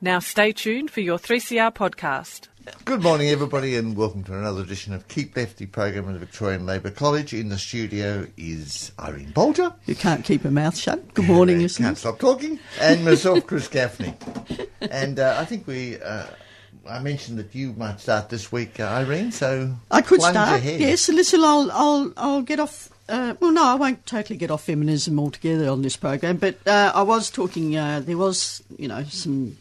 Now stay tuned for your 3CR podcast. Good morning, everybody, and welcome to another edition of Keep Lefty program at the Victorian Labour College. In the studio is Irene Bolger. You can't keep a mouth shut. Good morning, Uh, listeners. Can't stop talking. And myself, Chris Gaffney. And uh, I think we. Uh, I mentioned that you might start this week, uh, Irene. So I could start. ahead. Yes, listen, I'll, I'll, I'll get off. Uh, well, no, I won't totally get off feminism altogether on this program. But uh, I was talking. Uh, there was, you know, some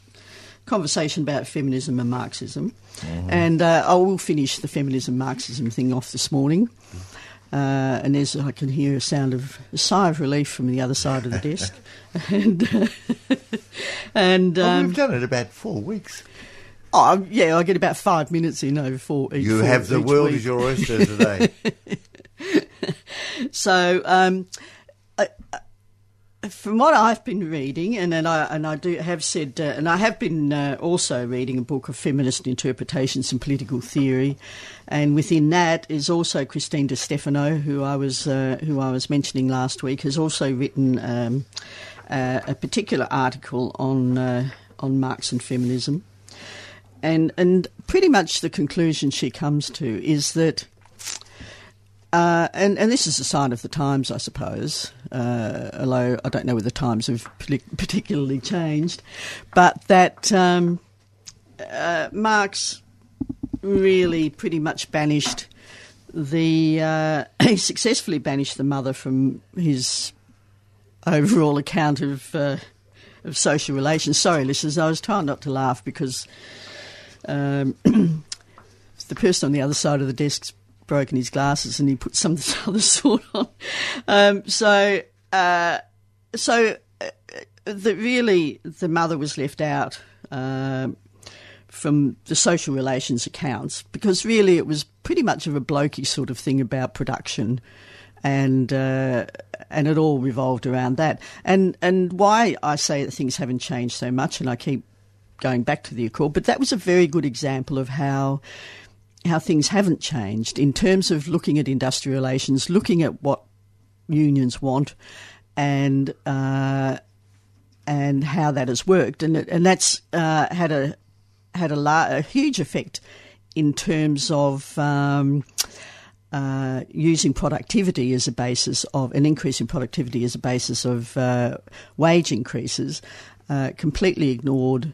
conversation about feminism and Marxism, Mm-hmm. and uh, I will finish the feminism Marxism thing off this morning. Uh, and there's, I can hear a sound of a sigh of relief from the other side of the desk, and uh, and Well, um, we've done it about four weeks. oh, yeah, I get about five minutes in over four. Each, You four- have the world week. as your oyster today. So, um, I- from what I've been reading, and, and I and I do have said, uh, and I have been uh, also reading a book of feminist interpretations and political theory, and within that is also Christine Di Stefano, who I was uh, who I was mentioning last week, has also written um, uh, a particular article on uh, on Marx and feminism, and and pretty much the conclusion she comes to is that. Uh, and, and this is a sign of the times, I suppose, uh, although I don't know whether the times have particularly changed, but that um, uh, Marx really pretty much banished the. Uh, he successfully banished the mother from his overall account of. Uh, of social relations. Sorry, listeners, I was trying not to laugh because um, the person on the other side of the desk's broken his glasses and he put some other sort on. Um, so, uh, so uh, the, really, the mother was left out um, from the social relations accounts because really it was pretty much of a blokey sort of thing about production. And uh, and it all revolved around that. And and why I say that things haven't changed so much, and I keep going back to the Accord, but that was a very good example of how how things haven't changed in terms of looking at industrial relations, looking at what unions want, and uh, and how that has worked, and and that's uh, had a had a, la- a huge effect in terms of. Um, uh, using productivity as a basis of an increase in productivity as a basis of uh, wage increases, uh, completely ignored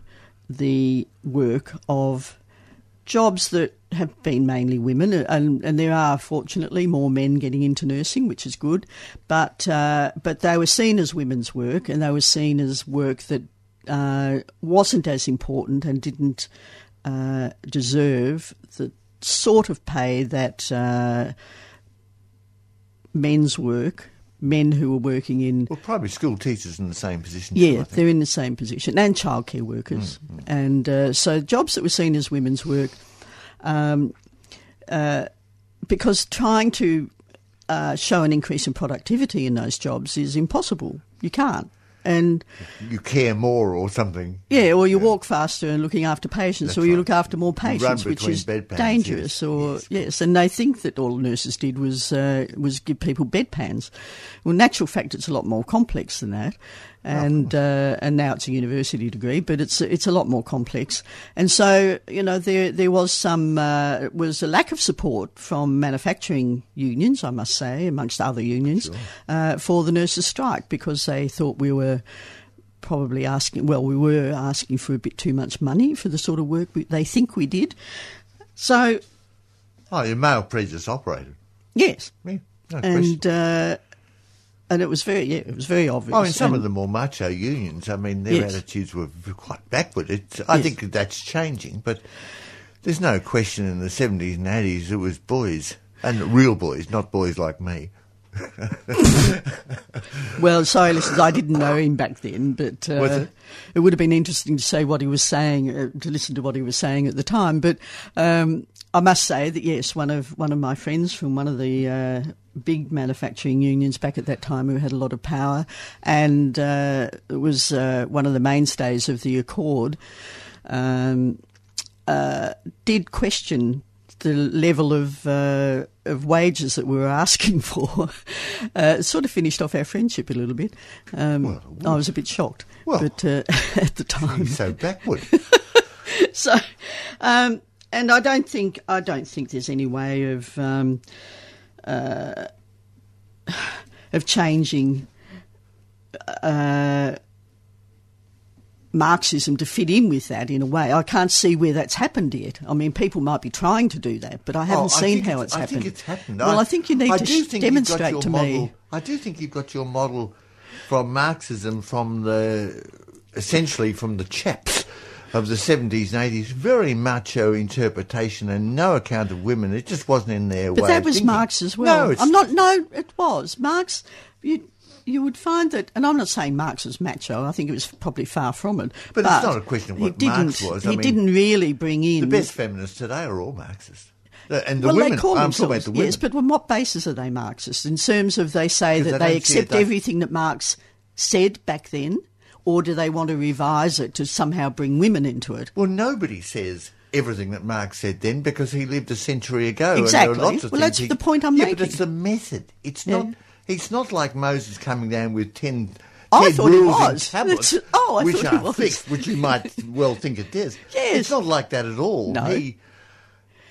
the work of jobs that have been mainly women, and, and there are fortunately more men getting into nursing, which is good. But uh, but they were seen as women's work, and they were seen as work that uh, wasn't as important and didn't uh, deserve the sort of pay that uh, men's work, men who were working in well, primary school teachers in the same position. too, yeah, think. they're in the same position, and childcare workers, and uh, so jobs that were seen as women's work, um, uh, because trying to uh, show an increase in productivity in those jobs is impossible. You can't, and you care more or something. yeah, or you walk faster and looking after patients, That's or you right. look after more patients, which is bedpans, dangerous. yes, Or yes. yes. and they think that all nurses did was uh, was give people bedpans. Well, in actual fact, it's a lot more complex than that. And uh, and now it's a university degree, but it's it's a lot more complex. And so you know there there was some uh, was a lack of support from manufacturing unions, I must say, amongst other unions, uh, for the nurses' strike because they thought we were probably asking, well, we were asking for a bit too much money for the sort of work we, they think we did. So, Oh, your male prejudice operated. yes. Yeah, no. And, uh, and it was very, yeah, it was very obvious. Oh, in some And- of the more macho unions, I mean, their Yes. attitudes were quite backward. It's, I Yes. think that's changing, but there's no question in the 70s and 80s it was boys, and real boys, not boys like me, Well, sorry, listeners, I didn't know him back then, but uh, it? it would have been interesting to say what he was saying, uh, to listen to what he was saying at the time. But um, I must say that yes, one of one of my friends from one of the uh, big manufacturing unions back at that time, who had a lot of power, and uh, was uh, one of the mainstays of the Accord, um, uh, did question the level of uh, of wages that we were asking for. Uh, sort of finished off our friendship a little bit. Um, Well, I was a bit shocked, Well, but uh, at the time, so backward. so, um, and I don't think I don't think there's any way of um, uh, of changing uh, Marxism to fit in with that in a way. I can't see where that's happened yet. I mean, people might be trying to do that, but I oh, haven't Oh, I seen how it's, I happened. think it's happened. Well, I, think you need I to sh- think you've got demonstrate to model, me. I do think you've got your model from Marxism, from the essentially from the chaps of the 70s and 80s. Very macho interpretation and no account of women. It just wasn't in their But way. that of was. Marx as well. No, it's I'm not. No, it was Marx. You you would find that, and I'm not saying Marx was macho. I think it was probably far from it. But it's not a question of what didn't, Marx was. I he mean, didn't really bring in The best feminists today are all Marxists. And the well, women, they call I'm talking about the women. yes, but on what basis are they Marxists? In terms of they say that they they, accept everything that Marx said back then, or do they want to revise it to somehow bring women into it? Well, nobody says everything that Marx said then because he lived a century ago. And Exactly. there are lots of Well, that's he- the point I'm yeah, making. but it's the method. It's Yeah. not. It's not like Moses coming down with ten. I thought it was. tablets, oh, I which thought it are was. fixed, which you might well think it is. Yes. It's not like that at all. No. He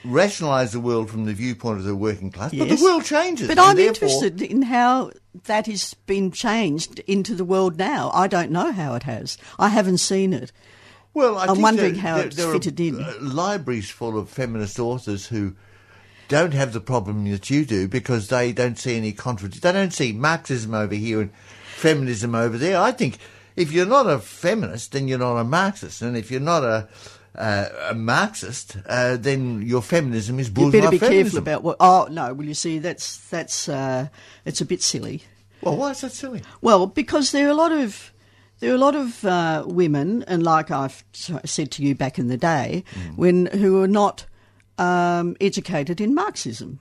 rationalised the world from the viewpoint of the working class, but the world changes. But I'm interested in how that has been changed into the world now. I don't know how it has. I haven't seen it. Well, I I'm think wondering there- how there, it's there fitted in. uh, libraries full of feminist authors who don't have the problem that you do because they don't see any contradiction. They don't see Marxism over here and feminism over there. I think if you're not a feminist, then you're not a Marxist, and if you're not a uh, a Marxist, uh, then your feminism is You bourgeois better be feminism. careful about what. Oh no! Well, you see, that's that's uh, it's a bit silly. Well, why is that silly? Well, because there are a lot of there are a lot of uh, women, and like I've said to you back in the day, Mm. when who are not um, educated in Marxism.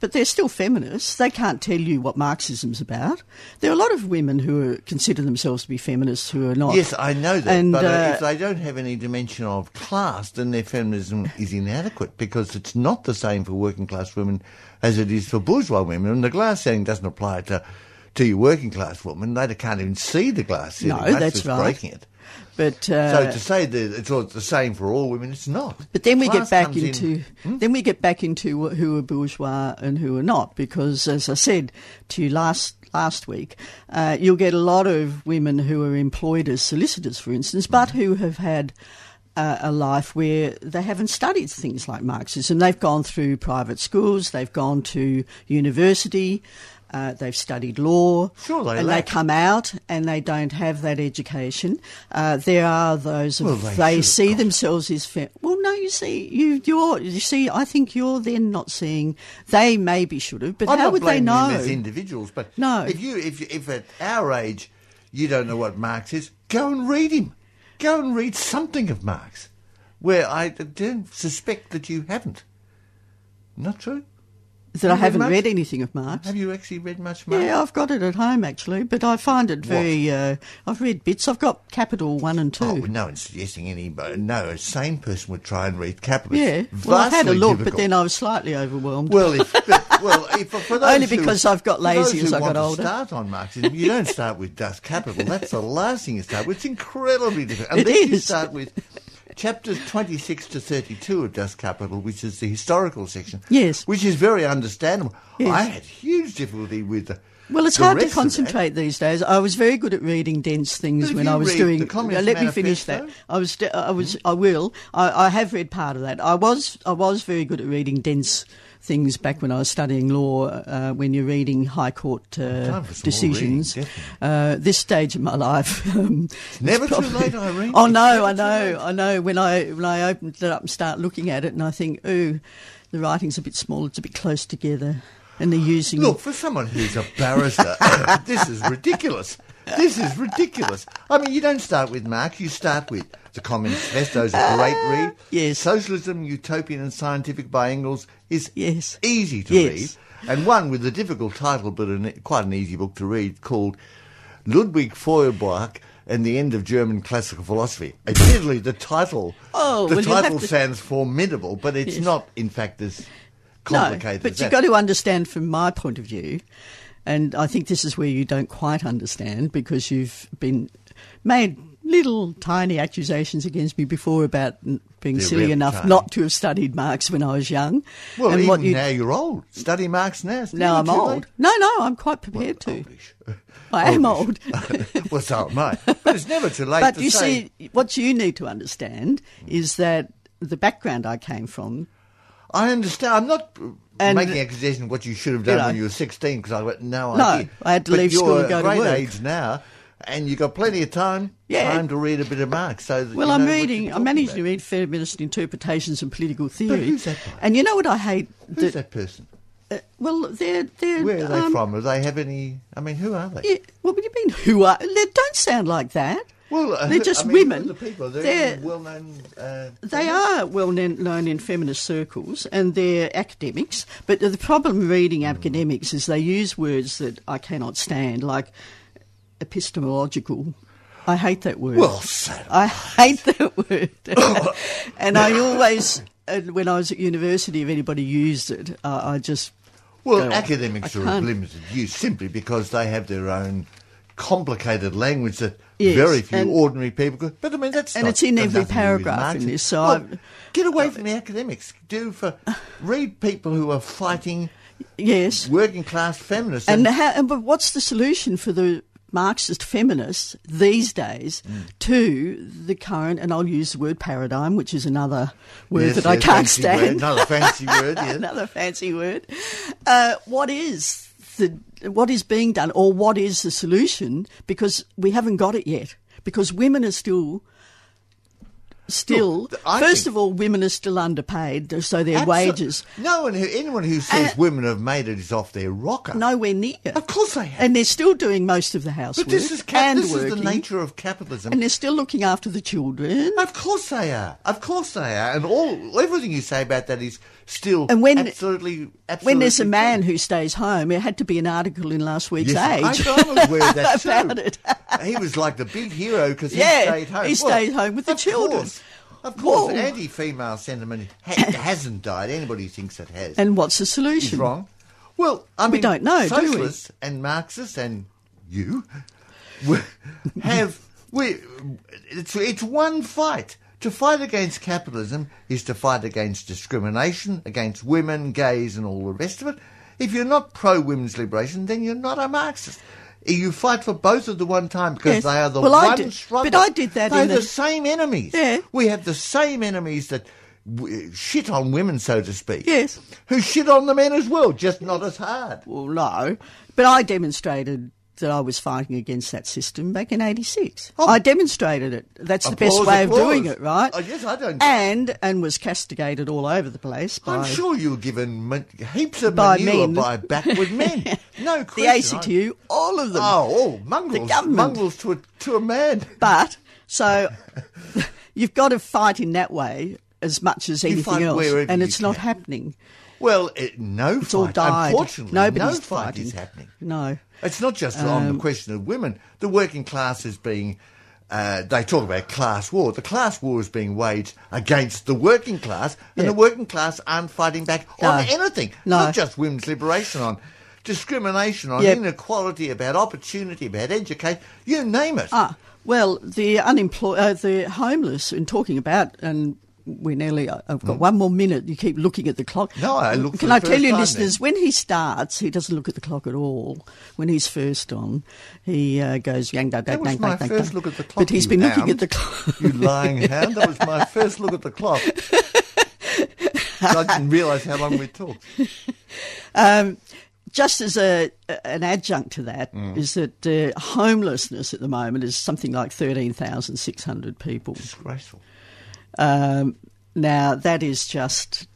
But they're still feminists. They can't tell you what Marxism's about. There are a lot of women who are, consider themselves to be feminists who are not. Yes, I know that, And, but uh, uh, if they don't have any dimension of class, then their feminism is inadequate because it's not the same for working class women as it is for bourgeois women. And the glass ceiling doesn't apply to to your working class woman. They can't even see the glass ceiling. No, that's what's right. breaking it. But uh, So to say that it's all the same for all women, it's not. But then we Class get back comes in- into Hmm? then we get back into who are bourgeois and who are not, because as I said to you last last week, uh, you'll get a lot of women who are employed as solicitors, for instance, but Hmm. who have had uh, a life where they haven't studied things like Marxism. They've gone through private schools, they've gone to university. Uh, they've studied law, Sure, they and lack. they come out and they don't have that education. Uh, there are those of Well, they they see themselves as fe- well. No, you see, you you're you see. I think you're then not seeing. They maybe should have, but I'm how would they know? them as individuals, but No. if you if if at our age you don't know what Marx is, go and read him. Go and read something of Marx, where I don't suspect that you haven't. Not true. That I haven't read anything of Marx. Have you actually read much Marx? Yeah, I've got it at home actually, but I find it very. Uh, I've read bits. I've got Capital one and two. Oh, no one's suggesting any. No, a sane person would try and read Capital. yeah, well, I had a look, but then I was slightly overwhelmed. Well, if, but, well, if, for those Only who- because I've got lazy as I got older. Start on Marxism. You don't start with Das Kapital. That's the last thing you start with. It's incredibly difficult. It Unless you start with chapters twenty-six to thirty-two of Das Kapital, which is the historical section. Yes. which is very understandable. Yes. I had huge difficulty with. The, Well, it's hard to concentrate these days. I was very good at reading dense things when I was doing. let me finish that. I was. I was. I will. I, I have read part of that. I was. I was very good at reading dense things back when I was studying law. Uh, when you're reading high court uh, Time for some more decisions. reading, uh, this stage of my life. Um, never it's too probably- late, Irene. Oh no, I know. I know. When I when I opened it up and start looking at it, and I think, ooh, the writing's a bit small. It's a bit close together. and they're using. Look, for someone who's a barrister, this is ridiculous. This is ridiculous. I mean, you don't start with Marx, you start with the Communist Manifesto is a great uh, read. yes. Socialism, Utopian and Scientific by Engels is Yes. easy to Yes. read. And one with a difficult title, but an, quite an easy book to read, called Ludwig Feuerbach and the End of German Classical Philosophy. Admittedly, the title, Oh, the well, title to- sounds formidable, but it's Yes. not, in fact, as complicated no, but you've got to understand from my point of view, and I think this is where you don't quite understand because you've been made little tiny accusations against me before about being They're silly really enough not to have studied Marx when I was young. Well, and even you now you're old. Study Marx now. Now I'm old. late. No, no, I'm quite prepared to. Oldish. I am old. well, so am I. But it's never too late but to you say. see, what you need to understand is that the background I came from I understand. I'm not And- making accusation of what you should have done You know. when you were 16 because I got no, No, idea. I had to but leave you're school and a go to work. great age now, and you've got plenty of time, Yeah. time to read a bit of Marx. So that Well, I'm reading. I'm managing to read feminist interpretations and political theory. who's that? And you know what I hate? Who's that person? uh, well, they're they're. Where are they um, from? Do they have any? I mean, who are they? Yeah, what do you mean? Who are? They don't sound like that. Well, uh, they're just I mean, women. The people. They're, They're- well-known. Uh, They are well known known in feminist circles and they're academics. But the problem reading academics is they use words that I cannot stand, like epistemological. I hate that word. Well, I hate that word. and I always, uh, when I was at university, if anybody used it, uh, I just. Well, academics I are of limited use simply because they have their own complicated language that Yes, very few and- ordinary people could. But I mean, that's And not- it's in every nothing to do with paragraph in this, so Well, get away from the academics. Do for read people who are fighting Yes. working class feminists. And, how, and but what's the solution for the Marxist feminists these days Mm. to the current, and I'll use the word paradigm, which is another word Yes, that I can't fancy word, stand. another fancy word. Yes. another fancy word. Uh, what is the what is being done, or what is the solution? Because we haven't got it yet. Because women are still. Still, Look, I first think- of all, women are still underpaid, so their Absol- wages No one who anyone who says Uh, women have made it is off their rocker. nowhere near. Of course they have. And they're still doing most of the housework but this is cap- and this is the nature of capitalism. and they're still looking after the children. Of course they are. Of course they are. And all everything you say about that is still And when- absolutely, absolutely When there's a man who stays home, it had to be an article in last week's Yes, Age. I, was aware of that too. It. he was like the big hero because he Yeah, stayed home. he stayed home with the of children. Course, of course, Whoa. anti-female sentiment ha- hasn't died. Anybody who thinks it has And what's the is solution? wrong. Well, I We mean, don't know, do we? socialists and Marxists and you we- have we. It's it's one fight. To fight against capitalism is to fight against discrimination against women, gays, and all the rest of it. If you're not pro women's liberation, then you're not a Marxist. You fight for both at the one time because Yes. they are the Well, I one did- struggle. but I did that They're in the, the- same enemies. Yeah. We have the same enemies that w- shit on women, so to speak. Yes. Who shit on the men as well, just not as hard. Well, no. But I demonstrated that I was fighting against that system back in '86. Oh. I demonstrated it. That's the best way applause. of doing it, right? Oh, yes, I don't- And and was castigated all over the place by I'm sure you were given heaps of By manure men. by backward men. No the question. ACTU, all of them. Oh, oh, mongrels. government. Mongrels to a, to a man. But so you've got to fight in that way as much as anything else, and it's not happening. Well, it, no It's all fight. died. Unfortunately, Nobody's no fight fighting. is happening. No. It's not just on Um, the question of women. The working class is being. Uh, they talk about class war. The class war is being waged against the working class, and Yeah. the working class aren't fighting back on anything. No. Not just women's liberation, on discrimination, on Yep. inequality, about opportunity, about education. You name it. Ah, well, the unemployed, uh, the homeless, in talking about, and we're nearly, I've got one more minute. You keep looking at the clock. No, I look Can I tell you, listeners, when he starts, he doesn't look at the clock at all. When he's first on, he uh, goes, yang, dang, That dang, was dang, my dang, first dang. look at the clock. But he's been looking at the clock. you lying hound. That was my first look at the clock. I didn't realise how long we talked. Um, just as a, an adjunct to that Mm. is that uh, homelessness at the moment is something like 13,600 people. Disgraceful. Um, now, that is just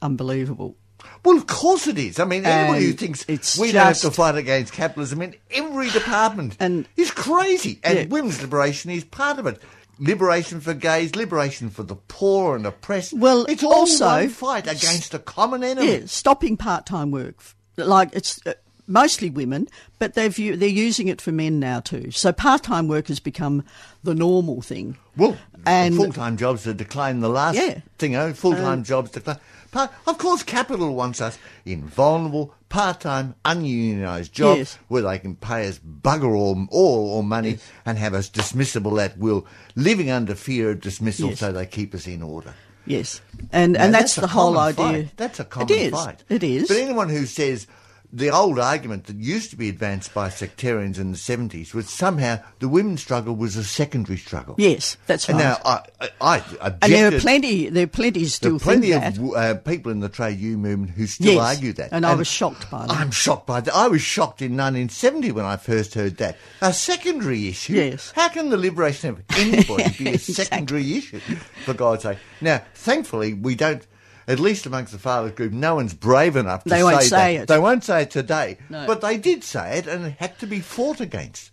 unbelievable. Well, of course it is. I mean, anyone who thinks it's we don't have to fight against capitalism in every department And- is crazy. And Yeah. women's liberation is part of it. Liberation for gays, liberation for the poor and oppressed. Well, it's also- fight against a common enemy. Yeah, stopping part-time work. Like it's uh, mostly women, but they've they're using it for men now too. So part-time work has become the normal thing. Well, And- full-time jobs are declining. The last Yeah. thing, oh, full-time um, jobs decline. Part, of course, capital wants us in vulnerable, part-time, ununionised jobs Yes. where they can pay us bugger all, all or money and have us dismissible at will, living under fear of dismissal, Yes. so they keep us in order. Yes, and Now, and that's, a the whole idea. fight. That's a common it is. fight. It is. But anyone who says the old argument that used to be advanced by sectarians in the 70s was somehow the women's struggle was a secondary struggle. yes, that's right. And now I, I, I objected. and there are plenty. There are plenty still plenty of uh, people in the trade union movement who still Yes, argue that. and I was shocked by that. I'm shocked by that. I was shocked in 1970 when I first heard that. A secondary issue? Yes. How can the liberation of anybody be a Exactly. secondary issue, for God's sake? Now, thankfully, we don't, at least amongst the fathers group, no one's brave enough to They say won't that. say it. They won't say it today. No. But they did say it, and it had to be fought against.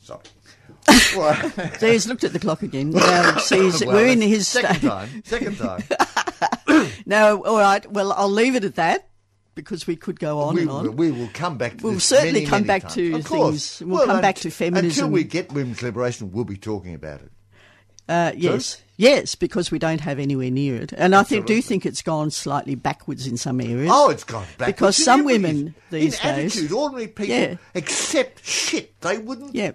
Sorry. Well, There's looked at the clock again. Now, sees well, we're in his second sta- time. Second time. No, all right. Well, I'll leave it at that because we could go on we, and on. we will come back to We'll certainly many, come many back times. to things. We'll come back to feminism. Until we get women's liberation, we'll be talking about it. Uh, yes, yes, because we don't have anywhere near it, and I think do think it's gone slightly backwards in some areas. Oh, it's gone back. Because some women these in days- attitude, ordinary people Yeah. accept shit they wouldn't Yeah.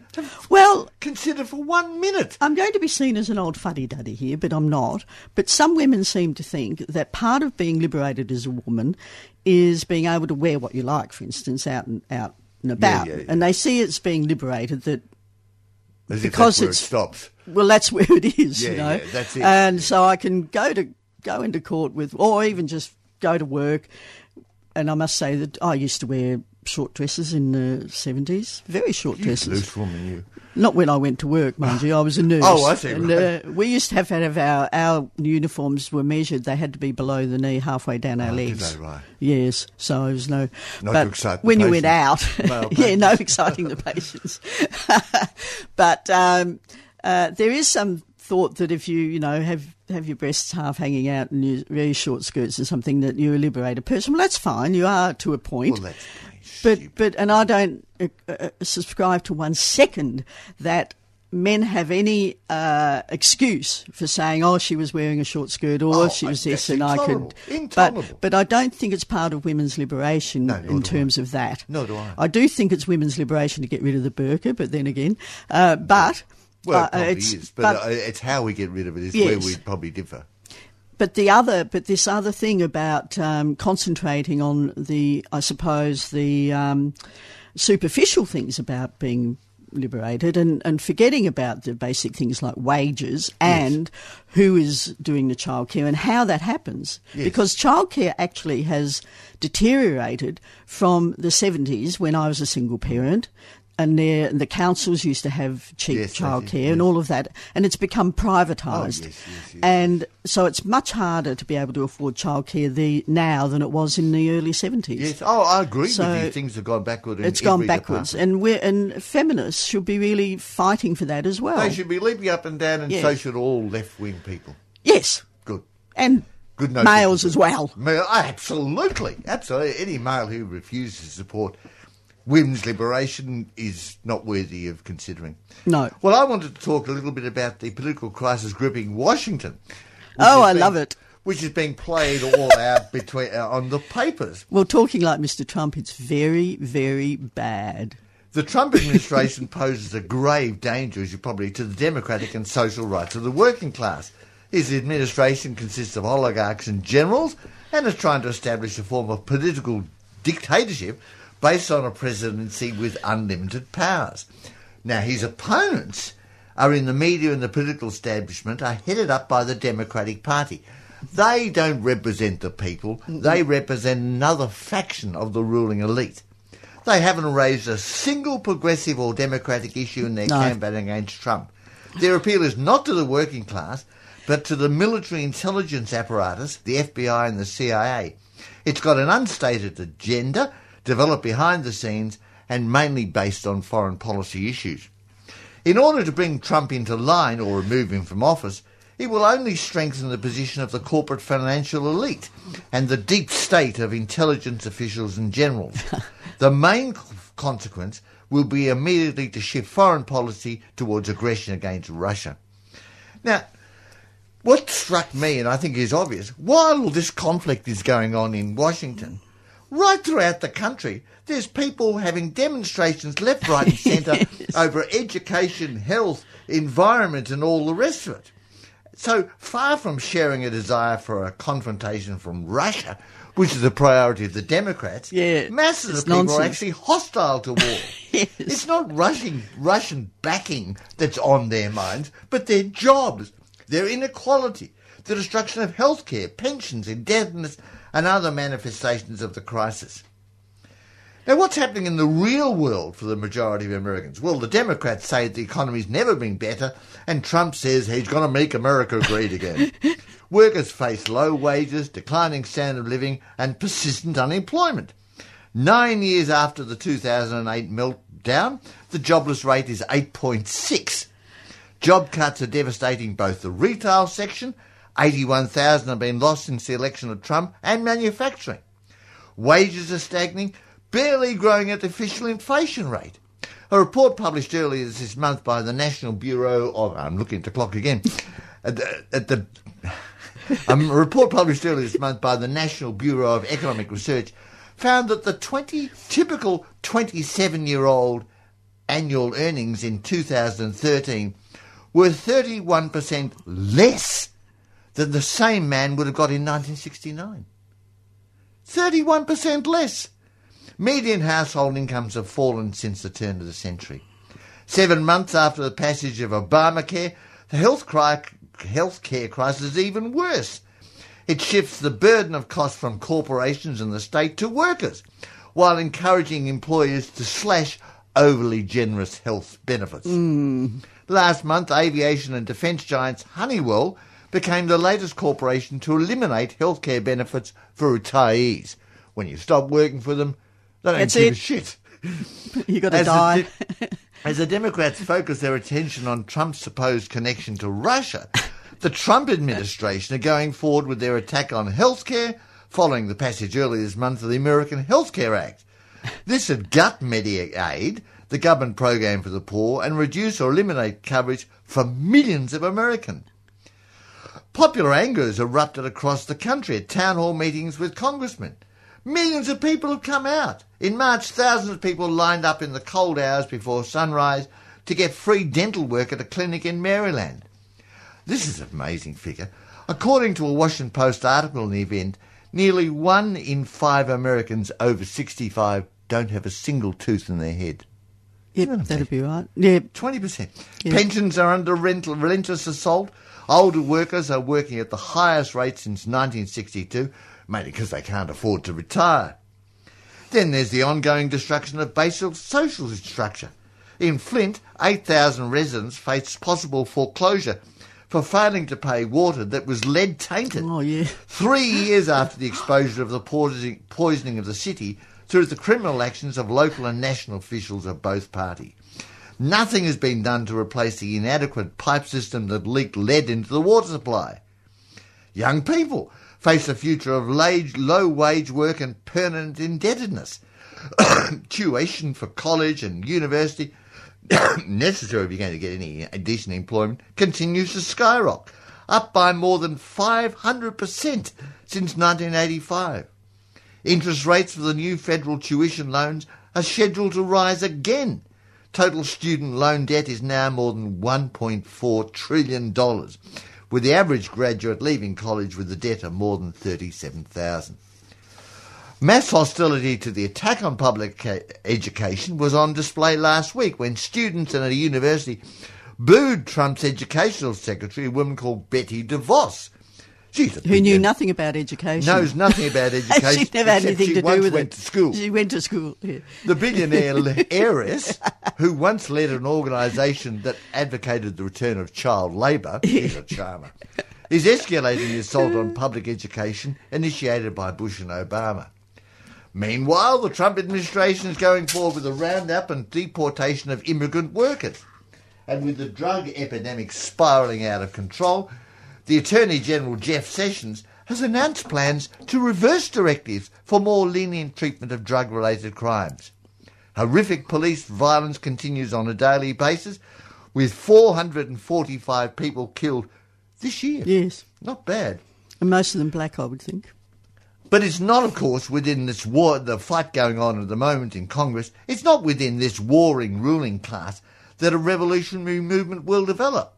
Well, consider for one minute. I'm going to be seen as an old fuddy duddy here, but I'm not. But some women seem to think that part of being liberated as a woman is being able to wear what you like, for instance, out and out and about. yeah, yeah. And they see it's being liberated that As Because that's where it's- it stops. Well, that's where it is, Yeah, you know. yeah, that's it. And so I can go to go into court with, or even just go to work. And I must say that I used to wear short dresses in the seventies, very short dresses. Loose woman, you. Not when I went to work, mind you. I was a nurse. Oh, I see, And, right. uh, we used to have to have our, our uniforms were measured. They had to be below the knee, halfway down our Oh, did legs. they? Right. Yes. So there was no. Not but to excite the when you went out, yeah, no exciting the patients. but um, uh, there is some thought that if you, you know, have have your breasts half hanging out and your very short skirts or something, that you're a liberated person. Well, that's fine. You are to a point. Well, that's But but and I don't uh, uh, subscribe to one second that men have any uh, excuse for saying, "Oh, she was wearing a short skirt," or Oh, she was this, and I could. intolerable. But but I don't think it's part of women's liberation No, in terms of that. No, do I. I do think it's women's liberation to get rid of the burqa, but then again, uh, but. Well, uh, it probably it's, is, but, uh, it's how we get rid of it is where we probably differ. but the other, but this other thing about um, concentrating on the, I suppose, the um, superficial things about being liberated and, and forgetting about the basic things like wages and who is doing the childcare and how that happens. Yes. Because childcare actually has deteriorated from the 70s when I was a single parent. And the councils used to have cheap Yes, childcare and all of that, and it's become privatised. Oh, yes, yes, yes, and so it's much harder to be able to afford childcare the, now than it was in the early 70s. Yes. Oh, I agree So, with you. Things have gone backward. In It's gone backwards, department. and we're and feminists should be really fighting for that as well. They should be leaping up and down, and so should all left-wing people. Yes, Good. and Good males as well. Male, absolutely, absolutely. Any male who refuses to support women's liberation is not worthy of considering. No. Well, I wanted to talk a little bit about the political crisis gripping Washington. Oh, I being- love it. Which is being played all out between uh, on the papers. Well, talking like Mr. Trump, it's very, very bad. The Trump administration poses a grave danger, as you probably, to the democratic and social rights of the working class. His administration consists of oligarchs and generals and is trying to establish a form of political dictatorship based on a presidency with unlimited powers. Now, his opponents are in the media and the political establishment are headed up by the Democratic Party. They don't represent the people, they represent another faction of the ruling elite. They haven't raised a single progressive or democratic issue in their No. campaign against Trump. Their appeal is not to the working class, but to the military intelligence apparatus, the FBI and the CIA. It's got an unstated agenda, developed behind the scenes, and mainly based on foreign policy issues. In order to bring Trump into line or remove him from office, it will only strengthen the position of the corporate financial elite and the deep state of intelligence officials and generals. the main consequence will be immediately to shift foreign policy towards aggression against Russia. Now, what struck me, and I think is obvious, while this conflict is going on in Washington, right throughout the country, there's people having demonstrations left, right, and centre yes. over education, health, environment, and all the rest of it. So far from sharing a desire for a confrontation from Russia, which is a priority of the Democrats, yeah, masses of people nonsense. are actually hostile to war. yes. It's not Russian, Russian backing that's on their minds, but their jobs, their inequality, the destruction of healthcare, pensions, indebtedness, and other manifestations of the crisis. Now, what's happening in the real world for the majority of Americans? Well, the Democrats say the economy's never been better, and Trump says he's going to make America great again. Workers face low wages, declining standard of living, and persistent unemployment. Nine years after the 2008 meltdown, the jobless rate is 8.6. Job cuts are devastating both the retail section, 81,000 have been lost since the election of Trump, and manufacturing. Wages are stagnating, barely growing at the official inflation rate. A report published earlier this month by the National Bureau of, I'm looking at the clock again, at the, at the um, a report published earlier this month by the National Bureau of Economic Research found that the 20 typical 27 year old annual earnings in 2013 were 31% less than the same man would have got in 1969. 31% less. Median household incomes have fallen since the turn of the century. Seven months after the passage of Obamacare, the health cry healthcare crisis is even worse. It shifts the burden of cost from corporations and the state to workers, while encouraging employers to slash overly generous health benefits. Mm. Last month, aviation and defence giants Honeywell became the latest corporation to eliminate healthcare benefits for retirees. When you stop working for them, they don't That's give it. a shit. you got to die. The, as the Democrats focus their attention on Trump's supposed connection to Russia, the Trump administration are going forward with their attack on healthcare following the passage earlier this month of the American Healthcare Act. This would gut Medicaid, the government program for the poor, and reduce or eliminate coverage for millions of Americans. Popular anger has erupted across the country at town hall meetings with congressmen. Millions of people have come out. In March, thousands of people lined up in the cold hours before sunrise to get free dental work at a clinic in Maryland. This is an amazing figure. According to a Washington Post article in the event, nearly one in five Americans over 65 don't have a single tooth in their head. Yep, that'd be right. Yeah. 20%. Yep. Pensions are under rental, relentless assault. Older workers are working at the highest rate since 1962, mainly because they can't afford to retire. Then there's the ongoing destruction of basic social structure. In Flint, 8,000 residents face possible foreclosure for failing to pay water that was lead tainted. Oh, yeah. Three years after the exposure of the poisoning of the city through the criminal actions of local and national officials of both parties. Nothing has been done to replace the inadequate pipe system that leaked lead into the water supply. Young people face a future of low wage work and permanent indebtedness. Tuition for college and university necessary if you're going to get any decent employment, continues to skyrocket, up by more than 500% since 1985. Interest rates for the new federal tuition loans are scheduled to rise again. Total student loan debt is now more than $1.4 trillion, with the average graduate leaving college with a debt of more than 37000 Mass hostility to the attack on public education was on display last week when students at a university booed Trump's educational secretary, a woman called Betty DeVos. She's Who knew nothing about education. Knows nothing about education. she never had anything to do with it. She went it. To school. She went to school. Yeah. The billionaire heiress, who once led an organisation that advocated the return of child labour, is a charmer is escalating the assault on public education initiated by Bush and Obama. Meanwhile, the Trump administration is going forward with a roundup and deportation of immigrant workers. And with the drug epidemic spiralling out of control, the Attorney General Jeff Sessions has announced plans to reverse directives for more lenient treatment of drug related crimes. Horrific police violence continues on a daily basis, with 445 people killed this year. Yes. Not bad. And most of them black, I would think. But it's not, of course, within this war, the fight going on at the moment in Congress, it's not within this warring ruling class that a revolutionary movement will develop.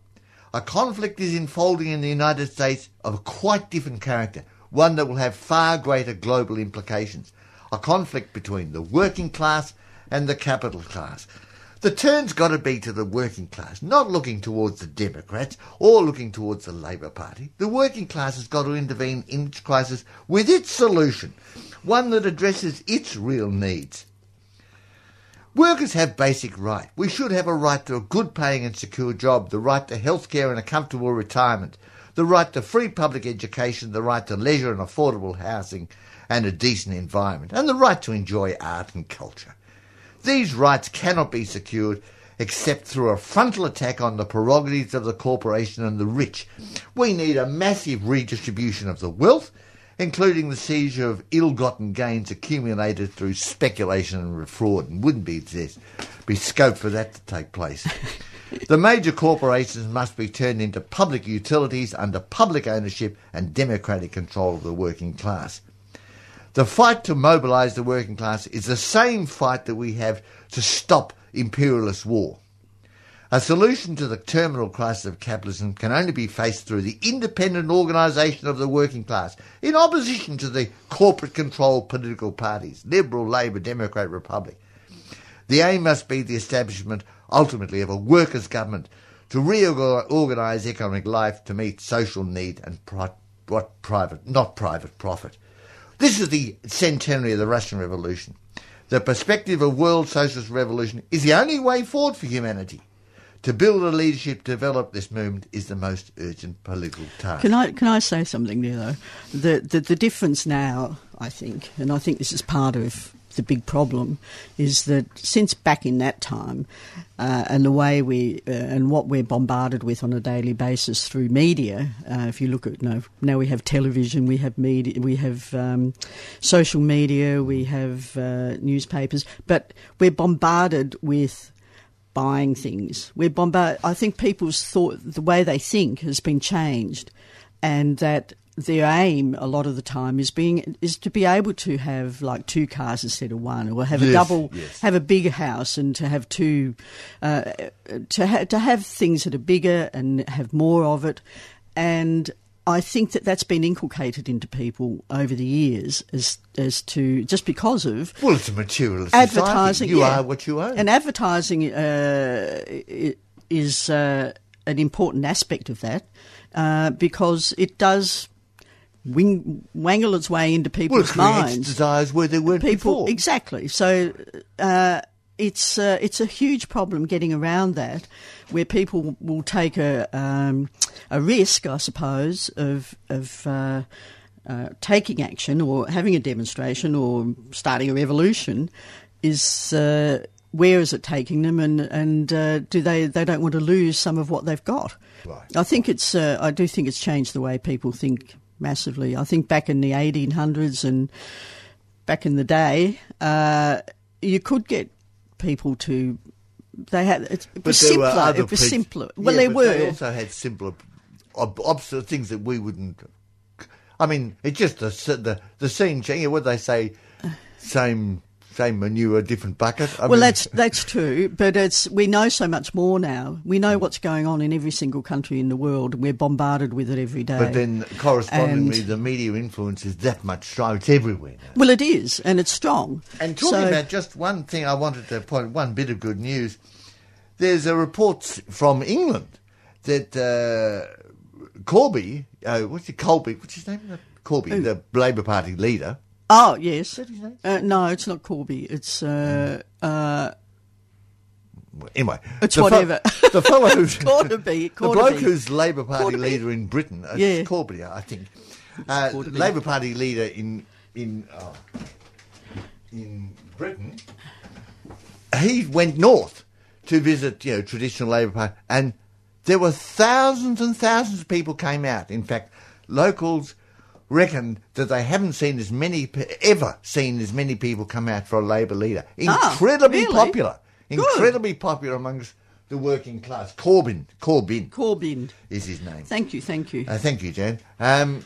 A conflict is unfolding in the United States of a quite different character, one that will have far greater global implications. A conflict between the working class and the capital class. The turn's got to be to the working class, not looking towards the Democrats or looking towards the Labor Party. The working class has got to intervene in its crisis with its solution, one that addresses its real needs. Workers have basic rights. We should have a right to a good paying and secure job, the right to health care and a comfortable retirement, the right to free public education, the right to leisure and affordable housing and a decent environment, and the right to enjoy art and culture. These rights cannot be secured except through a frontal attack on the prerogatives of the corporation and the rich. We need a massive redistribution of the wealth, including the seizure of ill-gotten gains accumulated through speculation and fraud. And wouldn't be this be scope for that to take place. the major corporations must be turned into public utilities under public ownership and democratic control of the working class. The fight to mobilise the working class is the same fight that we have to stop imperialist war. A solution to the terminal crisis of capitalism can only be faced through the independent organisation of the working class, in opposition to the corporate controlled political parties, Liberal, Labor, Democrat, Republic. The aim must be the establishment, ultimately, of a workers' government to reorganise economic life to meet social need and pri- what private, not private profit. This is the centenary of the Russian Revolution. The perspective of world socialist revolution is the only way forward for humanity. To build a leadership, develop this movement is the most urgent political task. Can I can I say something though? The the, the difference now, I think, and I think this is part of the big problem is that since back in that time, uh, and the way we uh, and what we're bombarded with on a daily basis through media. Uh, if you look at you know, now we have television, we have media, we have um, social media, we have uh, newspapers, but we're bombarded with buying things. We're bombarded. I think people's thought, the way they think, has been changed, and that their aim a lot of the time is being is to be able to have like two cars instead of one, or have Yes, a double, yes. have a bigger house, and to have two, uh, to ha- to have things that are bigger and have more of it, and. I think that that's been inculcated into people over the years as as to just because of well, it's a materialist advertising. Society. You yeah. are what you own. And advertising uh, is uh, an important aspect of that uh, because it does wing, wangle its way into well, people's creates minds. desires where there weren't People before. exactly. So uh, it's uh, it's a huge problem getting around that, where people will take a um, a risk, I suppose, of of. Uh, uh, taking action or having a demonstration or starting a revolution is uh, where is it taking them and and uh, do they they don't want to lose some of what they've got Right. I think it's uh, I do think it's changed the way people think massively I think back in the 1800s and back in the day uh, you could get people to they had it, it was simpler it was prin- simpler well Yeah, there were They also had simpler, ob- obstinate things that we wouldn't. I mean, it's just the the the scene change. What they say, same same manure, different bucket. I Well, mean, that's that's true, but it's we know so much more now. We know what's going on in every single country in the world. We're bombarded with it every day. But then, correspondingly, And- the media influence is that much strong. It's everywhere now. well, it is, and it's strong. And talking So- about just one thing, I wanted to point one bit of good news. There's a report from England that uh, Corby, uh, what's it, Colby, what's his name? Corby, the Labour Party leader. Oh yes, that his name? uh, no, it's not Corby. It's uh, uh, anyway, It's the fe- whatever. the fellow who's Got to the bloke who's Labor Party Got leader in Britain, uh, Yeah. Corbyn, I think, uh, got to be. Labor Party leader in in oh, in Britain, he went north to visit, you know, traditional Labor Party, and there were thousands and thousands of people came out. In fact, locals reckon that they haven't seen as many ever seen as many people come out for a Labor leader. Ah, Incredibly really? popular, Good. incredibly popular amongst the working class. Corbyn, Corbyn Corbyn. is his name. Thank you, thank you. Uh, thank you, Jan. Um,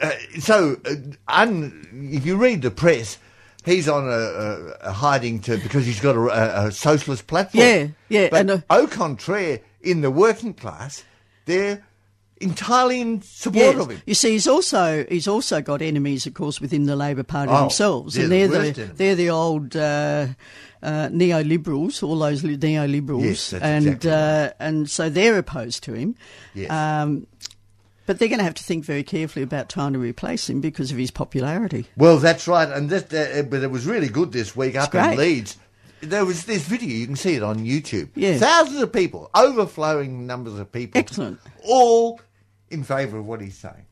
uh, so, uh, un, if you read the press, he's on a, a, a hiding to because he's got a, a, a socialist platform. Yeah, yeah, But and, au contraire, in the working class, they're entirely in support Yes. of him. You see, he's also he's also got enemies, of course, within the Labor Party Oh, themselves, they're and the they're the enemies. they're the old uh, uh, neoliberals, all those li- neoliberals, Yes, that's and exactly uh, and so they're opposed to him. Yes. Um, but they're going to have to think very carefully about trying to replace him because of his popularity. Well, that's right, and that, uh, but it was really good this week up in. Leeds. There was this video; you can see it on YouTube. Yeah. thousands of people, overflowing numbers of people, Excellent. all in favour of what he's saying.